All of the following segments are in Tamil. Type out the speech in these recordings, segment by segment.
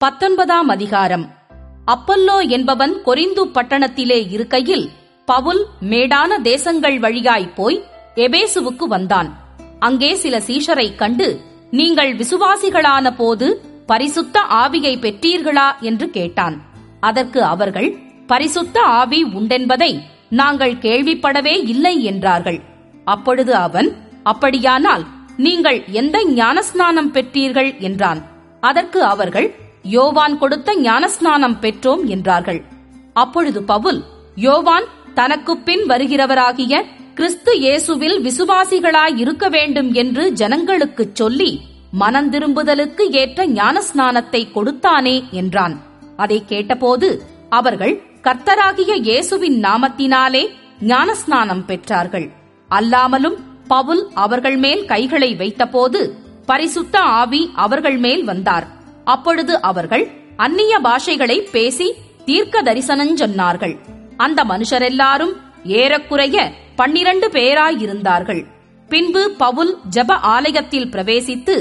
பத்தொன்பதாம் அதிகாரம். அப்பல்லோ என்பவன் கொரிந்து பட்டணத்திலே இருக்கையில் பவுல் மேடான தேசங்கள் வழியாய் போய் எபேசுவுக்கு வந்தான். அங்கே சில சீஷரைக் கண்டு நீங்கள் விசுவாசிகளான போது பரிசுத்த ஆவியை பெற்றீர்களா? என்று கேட்டான். அதற்கு அவர்கள் பரிசுத்த ஆவி உண்டென்பதை நாங்கள் கேள்விப்படவே இல்லை என்றார்கள். அப்பொழுது அவன் அப்படியானால் நீங்கள் எந்த ஞானஸ்நானம் பெற்றீர்கள்? என்றான். அதற்கு அவர்கள் யோவான் கொடுத்த ஞானஸ்நானம் பெற்றோம் என்றார்கள். அப்பொழுது பவுல் யோவான் தனக்குப் பின் வருகிறவராகிய கிறிஸ்து இயேசுவில் விசுவாசிகளாய் இருக்க வேண்டும் என்று ஜனங்களுக்குச் சொல்லி மனந்திரும்புதலுக்கு ஏற்ற ஞானஸ்நானத்தை கொடுத்தானே என்றான். அதை கேட்டபோது அவர்கள் கர்த்தராகிய இயேசுவின் நாமத்தினாலே ஞானஸ்நானம் பெற்றார்கள். அல்லாமலும் பவுல் அவர்கள் மேல் கைகளை வைத்தபோது பரிசுத்த ஆவி அவர்கள் மேல் வந்தார். அப்பொழுது அவர்கள் அந்நிய பாஷைகளை பேசி தீர்க்க தரிசனஞ் சொன்னார்கள். அந்த மனுஷரெல்லாரும் ஏறக்குறைய பன்னிரண்டு பேராயிருந்தார்கள். பின்பு பவுல் ஜப ஆலயத்தில் பிரவேசித்து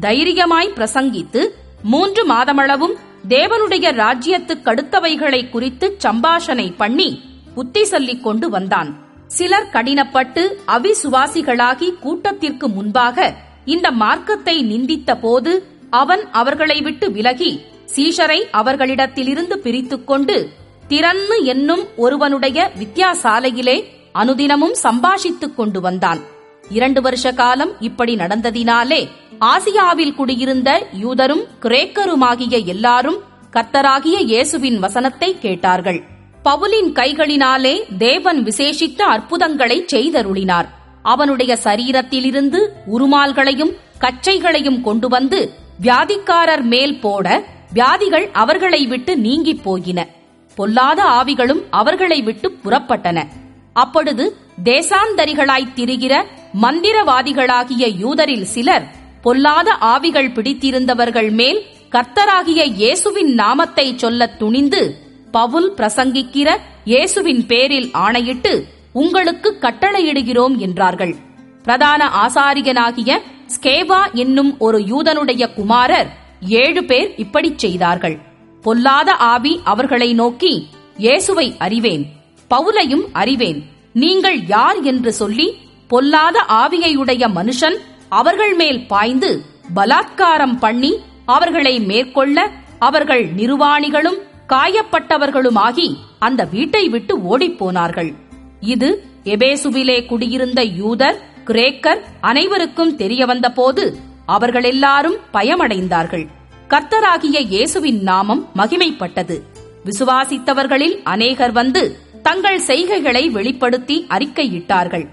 தைரியமாய் பிரசங்கித்து மூன்று மாதமளவும் தேவனுடைய ராஜ்யத்துக்கடுத்தவைகளை குறித்து சம்பாஷணை பண்ணி புத்தி சொல்லிக் கொண்டு வந்தான். சிலர் கடினப்பட்டு அவிசுவாசிகளாகி கூட்டத்திற்கு முன்பாக இந்த மார்க்கத்தை நிந்தித்த போது அவன் அவர்களை விட்டு விலகி சீஷரை அவர்களிடத்திலிருந்து பிரித்துக் கொண்டு திறன்னு என்னும் ஒருவனுடைய வித்யாசாலையிலே அனுதினமும் சம்பாஷித்துக் கொண்டு வந்தான். இரண்டு வருஷ காலம் இப்படி நடந்ததினாலே ஆசியாவில் குடியிருந்த யூதரும் கிரேக்கருமாகிய எல்லாரும் கர்த்தராகிய இயேசுவின் வசனத்தை கேட்டார்கள். பவுலின் கைகளினாலே தேவன் விசேஷித்த அற்புதங்களை செய்தருளினார். அவனுடைய சரீரத்திலிருந்து உருமால்களையும் கச்சைகளையும் கொண்டு வந்து வியாதிக்காரர் மேல் போட வியாதிகள் அவர்களை விட்டு நீங்கிப் போயின. பொல்லாத ஆவிகளும் அவர்களை விட்டு புறப்பட்டன. அப்பொழுது தேசாந்தரிகளாய்த் திரிகிற மந்திரவாதிகளாகிய யூதரில் சிலர் பொல்லாத ஆவிகள் பிடித்திருந்தவர்கள் மேல் கர்த்தராகிய இயேசுவின் நாமத்தை சொல்லத் துணிந்து பவுல் பிரசங்கிக்கிற இயேசுவின் பேரில் ஆணையிட்டு உங்களுக்கு கட்டளையிடுகிறோம் என்றார்கள். பிரதான ஆசாரியனாகிய ஸ்கேவா என்னும் ஒரு யூதனுடைய குமாரர் ஏழு பேர் இப்படிச் செய்தார்கள். பொல்லாத ஆவி அவர்களை நோக்கி இயேசுவை அறிவேன் பவுலையும் அறிவேன் நீங்கள் யார் என்று சொல்லி பொல்லாத ஆவியையுடைய மனுஷன் அவர்கள் மேல் பாய்ந்து பலாத்காரம் பண்ணி அவர்களை மேற்கொள்ள அவர்கள் நிர்வாணிகளும் காயப்பட்டவர்களுமாகி அந்த வீட்டை விட்டு ஓடிப்போனார்கள் இது எபேசுவிலே குடியிருந்த யூதர் கிரேக்கர் அனைவருக்கும் தெரிய வந்தபோது அவர்களெல்லாரும் பயமடைந்தார்கள். கர்த்தராகிய இயேசுவின் நாமம் மகிமைப்பட்டது. விசுவாசித்தவர்களில் அநேகர் வந்து தங்கள் செய்கைகளை வெளிப்படுத்தி அறிக்கையிட்டார்கள்.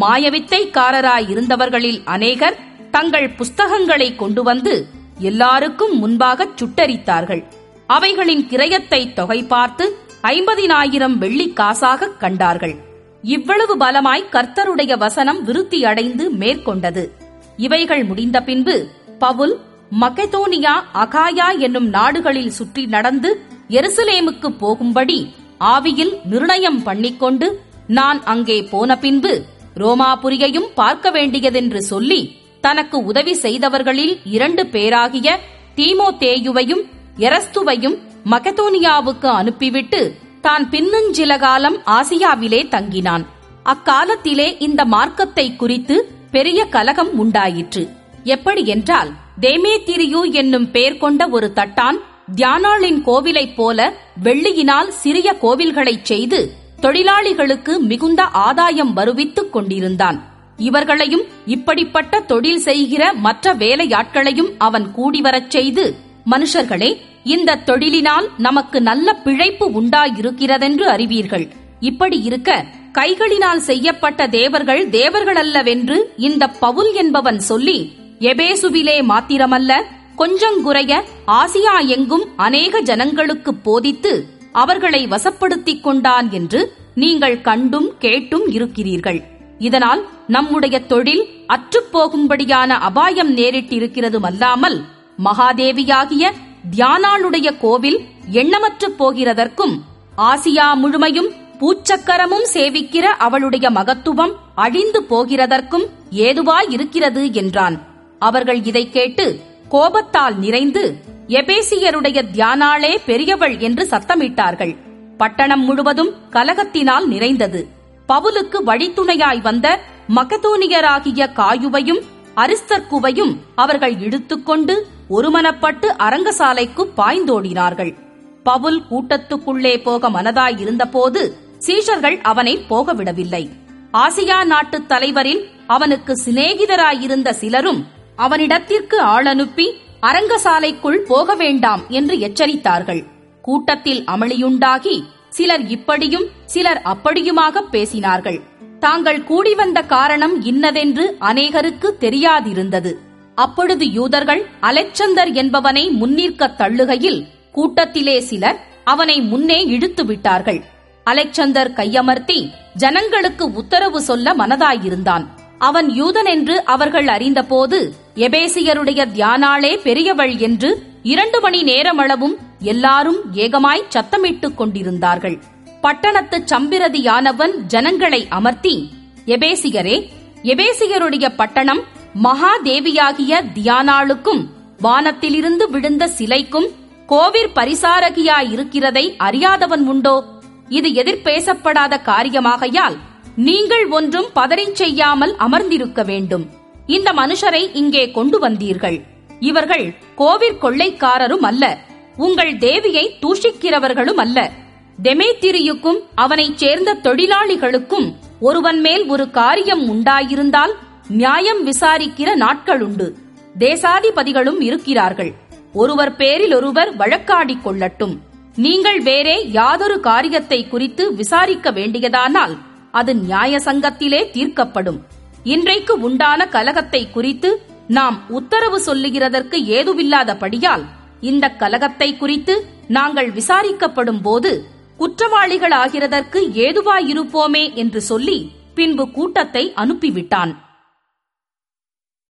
மாயவித்தைக்காரராயிருந்தவர்களில் அநேகர் தங்கள் புஸ்தகங்களை கொண்டு வந்து எல்லாருக்கும் முன்பாகச் சுட்டரித்தார்கள். அவைகளின் கிரயத்தை தொகை பார்த்து ஐம்பதினாயிரம் வெள்ளி காசாக கண்டார்கள். இவ்வளவு பலமாய் கர்த்தருடைய வசனம் விருத்தி அடைந்து மேற்கொண்டது. இவைகள் முடிந்த பின்பு பவுல் மக்கெதோனியா அகாயா என்னும் நாடுகளில் சுற்றி நடந்து எருசலேமுக்கு போகும்படி ஆவியில் நிர்ணயம் பண்ணிக்கொண்டு நான் அங்கே போன பின்பு ரோமாபுரியையும் பார்க்க வேண்டியதென்று சொல்லி தனக்கு உதவி செய்தவர்களில் இரண்டு பேராகிய தீமோதேயுவையும் எரஸ்துவையும் மக்கெதோனியாவுக்கு அனுப்பிவிட்டு தான் பின்னுஞ்சில காலம் ஆசியாவிலே தங்கினான். அக்காலத்திலே இந்த மார்க்கத்தை குறித்து பெரிய கலகம் உண்டாயிற்று. எப்படி என்றால் தேமேத்திரியு என்னும் பெயர் கொண்ட ஒரு தட்டான் தியானாளின் கோவிலைப் போல வெள்ளியினால் சிறிய கோவில்களைச் செய்து தொழிலாளிகளுக்கு மிகுந்த ஆதாயம் வருவித்துக் கொண்டிருந்தான். இவர்களையும் இப்படிப்பட்ட தொழில் செய்கிற மற்ற வேலையாட்களையும் அவன் கூடிவரச் செய்து மனுஷர்களே இந்த தொழிலினால் நமக்கு நல்ல பிழைப்பு உண்டாயிருக்கிறதென்று அறிவீர்கள். இப்படி இருக்க கைகளினால் செய்யப்பட்ட தேவர்கள் தேவர்களல்லவென்று இந்த பவுல் என்பவன் சொல்லி எபேசுவிலே மாத்திரமல்ல கொஞ்சங்குறைய ஆசியா எங்கும் அநேக ஜனங்களுக்கு போதித்து அவர்களை வசப்படுத்திக் கொண்டான் என்று நீங்கள் கண்டும் கேட்டும் இருக்கிறீர்கள். இதனால் நம்முடைய தொழில் அற்றுப்போகும்படியான அபாயம் நேரிட்டிருக்கிறதுமல்லாமல் மகாதேவியாகிய தியானாளுடைய கோவில் எண்ணமற்று போகிறதற்கும் ஆசியா முழுமையும் பூச்சக்கரமும் சேவிக்கிற அவளுடைய மகத்துவம் அழிந்து போகிறதற்கும் ஏதுவாயிருக்கிறது என்றான். அவர்கள் இதை கேட்டு கோபத்தால் நிறைந்து எபேசியருடைய தியானாளே பெரியவள் என்று சத்தமிட்டார்கள். பட்டணம் முழுவதும் கலகத்தினால் நிறைந்தது. பவுலுக்கு வழித்துணையாய் வந்த மகதோனியராகிய காயுவையும் அரிஸ்தர்குவையும் அவர்கள் இழுத்துக்கொண்டு ஒருமனப்பட்டு அரங்கசாலைக்கு பாய்ந்தோடினார்கள். பவுல் கூட்டத்துக்குள்ளே போக மனதாய் இருந்தபோது சீஷர்கள் அவனை போகவிடவில்லை. ஆசியா நாட்டு தலைவரில் அவனுக்கு சிநேகிதராயிருந்த சிலரும் அவனிடத்திற்கு ஆளனுப்பி அரங்கசாலைக்குள் போக வேண்டாம் என்று எச்சரித்தார்கள். கூட்டத்தில் அமளியுண்டாகி சிலர் இப்படியும் சிலர் அப்படியுமாக பேசினார்கள். தாங்கள் கூடி வந்த காரணம் இன்னதென்று அநேகருக்கு தெரியாதிருந்தது. அப்பொழுது யூதர்கள் அலெக்சந்தர் என்பவனை முன்னிற்கத் தள்ளுகையில் கூட்டத்திலே சிலர் அவனை முன்னே இழுத்து விட்டார்கள். அலெக்சந்தர் கையமர்த்தி ஜனங்களுக்கு உத்தரவு சொல்ல மனதாயிருந்தான். அவன் யூதன் என்று அவர்கள் அறிந்தபோது எபேசியருடைய தியானாளே பெரியவள் என்று இரண்டு மணி நேரமளவும் எல்லாரும் ஏகமாய் சத்தமிட்டுக் கொண்டிருந்தார்கள். பட்டணத்து சம்பிரதியானவன் ஜனங்களை அமர்த்தி எபேசியரே எபேசியருடைய பட்டணம் மகாதேவியாகிய தியானாளுக்கும் வானத்திலிருந்து விழுந்த சிலைக்கும் கோவிற் பரிசாரகியாயிருக்கிறதை அறியாதவன் உண்டோ? இது எதிர்பேசப்படாத காரியமாகையால் நீங்கள் ஒன்றும் பதறிச் செய்யாமல் அமர்ந்திருக்க வேண்டும். இந்த மனுஷரை இங்கே கொண்டு வந்தீர்கள். இவர்கள் கோவிற் கொள்ளைக்காரரும் அல்ல. உங்கள் தேவியை தூஷிக்கிறவர்களும் அல்ல. டெமேத்திரியுக்கும் அவனைச் சேர்ந்த தொழிலாளிகளுக்கும் ஒருவன் மேல் ஒரு காரியம் உண்டாயிருந்தால் நியாயம் விசாரிக்கிற நாட்கள் உண்டு தேசாதிபதிகளும் இருக்கிறார்கள். ஒருவர் பேரில் ஒருவர் வழக்காடிக் கொள்ளட்டும். நீங்கள் வேறே யாதொரு காரியத்தை குறித்து விசாரிக்க வேண்டியதானால் அது நியாய சங்கத்திலே தீர்க்கப்படும். இன்றைக்கு உண்டான கலகத்தை குறித்து நாம் உத்தரவு சொல்லுகிறதற்கு ஏதுவில்லாதபடியால் இந்த கலகத்தை குறித்து நாங்கள் விசாரிக்கப்படும் போது குற்றவாளிகளாகிறதற்கு ஏதுவாயிருப்போமே என்று சொல்லி பின்பு கூட்டத்தை அனுப்பிவிட்டான்.